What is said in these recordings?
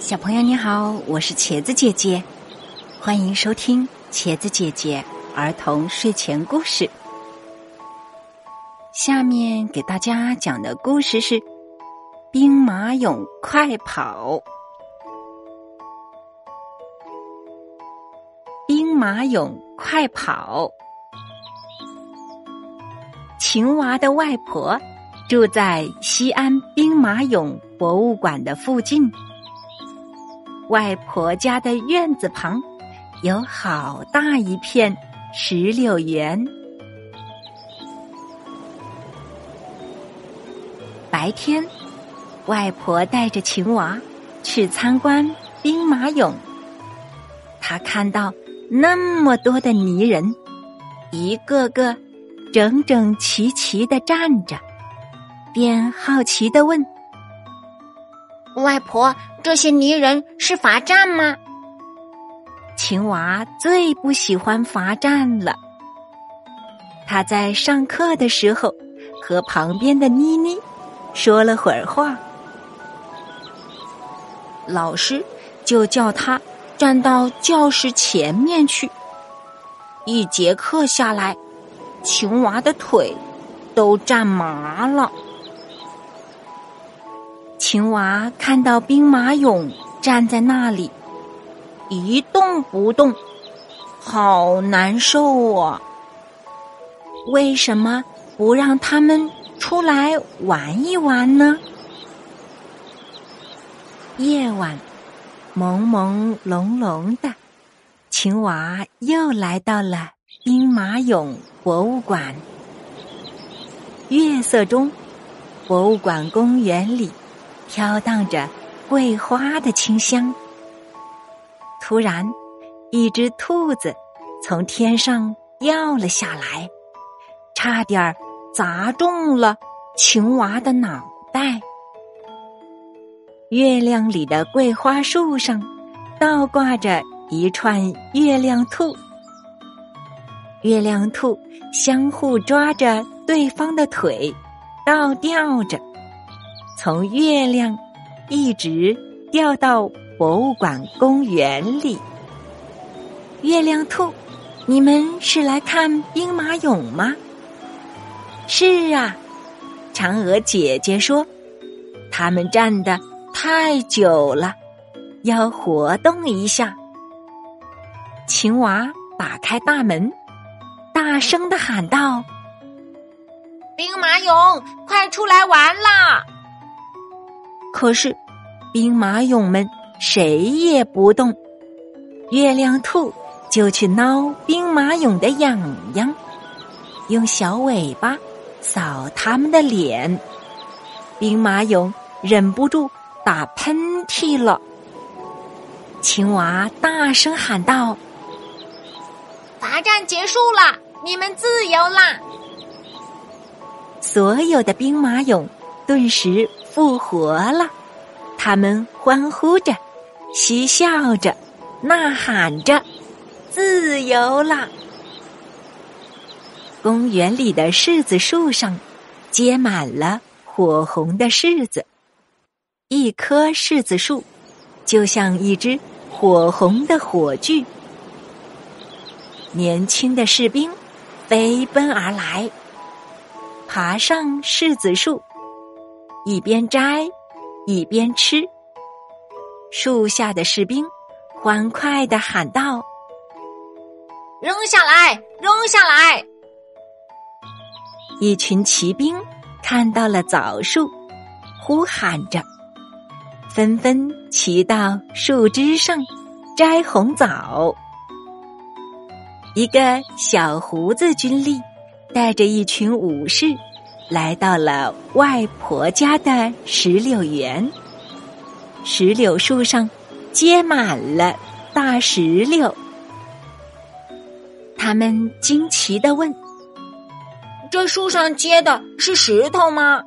小朋友你好，我是茄子姐姐，欢迎收听茄子姐姐儿童睡前故事。下面给大家讲的故事是《兵马俑快跑》。兵马俑快跑，青蛙的外婆住在西安兵马俑博物馆的附近。外婆家的院子旁有好大一片石榴园。白天，外婆带着青蛙去参观兵马俑。她看到那么多的泥人，一个个整整齐齐的站着，便好奇的问。外婆，这些泥人是罚站吗？青蛙最不喜欢罚站了。他在上课的时候和旁边的妮妮说了会儿话，老师就叫他站到教室前面去。一节课下来，青蛙的腿都站麻了。青蛙看到兵马俑站在那里一动不动，好难受啊！为什么不让他们出来玩一玩呢？夜晚朦朦胧胧的，青蛙又来到了兵马俑博物馆。月色中，博物馆公园里。飘荡着桂花的清香。突然，一只兔子从天上掉了下来，差点儿砸中了青蛙的脑袋。月亮里的桂花树上，倒挂着一串月亮兔。月亮兔相互抓着对方的腿，倒吊着。从月亮一直掉到博物馆公园里。月亮兔，你们是来看兵马俑吗？是啊，嫦娥姐姐说，他们站的太久了，要活动一下。青蛙打开大门，大声的喊道：“兵马俑，快出来玩啦！”可是，兵马俑们谁也不动。月亮兔就去挠兵马俑的痒痒，用小尾巴扫他们的脸。兵马俑忍不住打喷嚏了。青蛙大声喊道：“罚站结束了，你们自由啦！”所有的兵马俑顿时。复活了，他们欢呼着，嬉笑着，呐喊着，自由了。公园里的柿子树上结满了火红的柿子，一棵柿子树就像一只火红的火炬。年轻的士兵飞奔而来，爬上柿子树。一边摘，一边吃。树下的士兵欢快的喊道：“扔下来，扔下来！”一群骑兵看到了枣树，呼喊着，纷纷骑到树枝上摘红枣。一个小胡子军吏带着一群武士。来到了外婆家的石榴园，石榴树上结满了大石榴。他们惊奇的问：“这树上结的是石头吗？”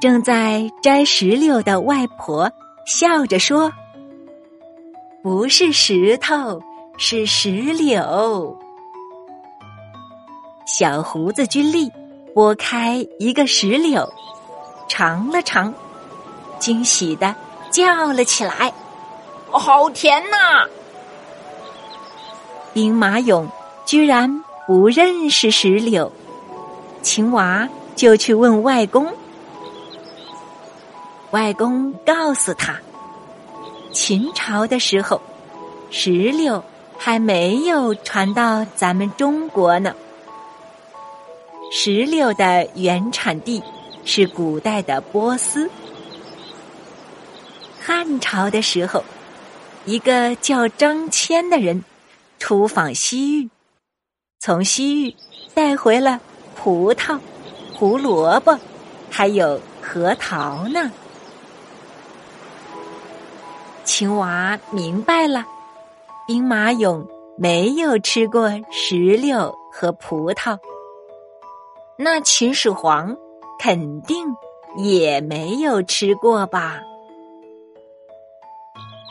正在摘石榴的外婆笑着说：“不是石头，是石榴。”小胡子军吏。拨开一个石榴，尝了尝，惊喜的叫了起来：“好甜呐！”兵马俑居然不认识石榴，青娃就去问外公。外公告诉他，秦朝的时候，石榴还没有传到咱们中国呢。石榴的原产地是古代的波斯。汉朝的时候，一个叫张骞的人出访西域，从西域带回了葡萄、胡萝卜，还有核桃呢。青蛙明白了，兵马俑没有吃过石榴和葡萄，那秦始皇肯定也没有吃过吧？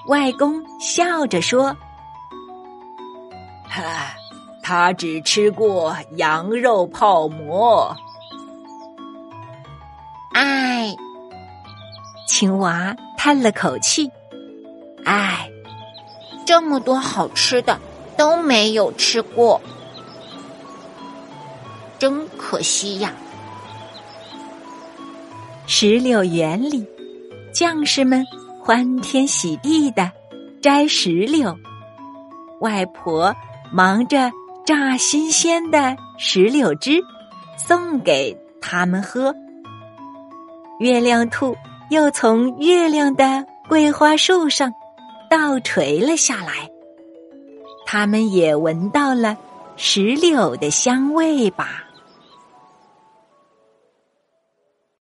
外公笑着说：“哈，他只吃过羊肉泡馍。”哎，青蛙叹了口气：“哎，这么多好吃的都没有吃过，真可惜呀！”石榴园里，将士们。欢天喜地的摘石榴，外婆忙着榨新鲜的石榴汁，送给他们喝。月亮兔又从月亮的桂花树上倒垂了下来，他们也闻到了石榴的香味吧。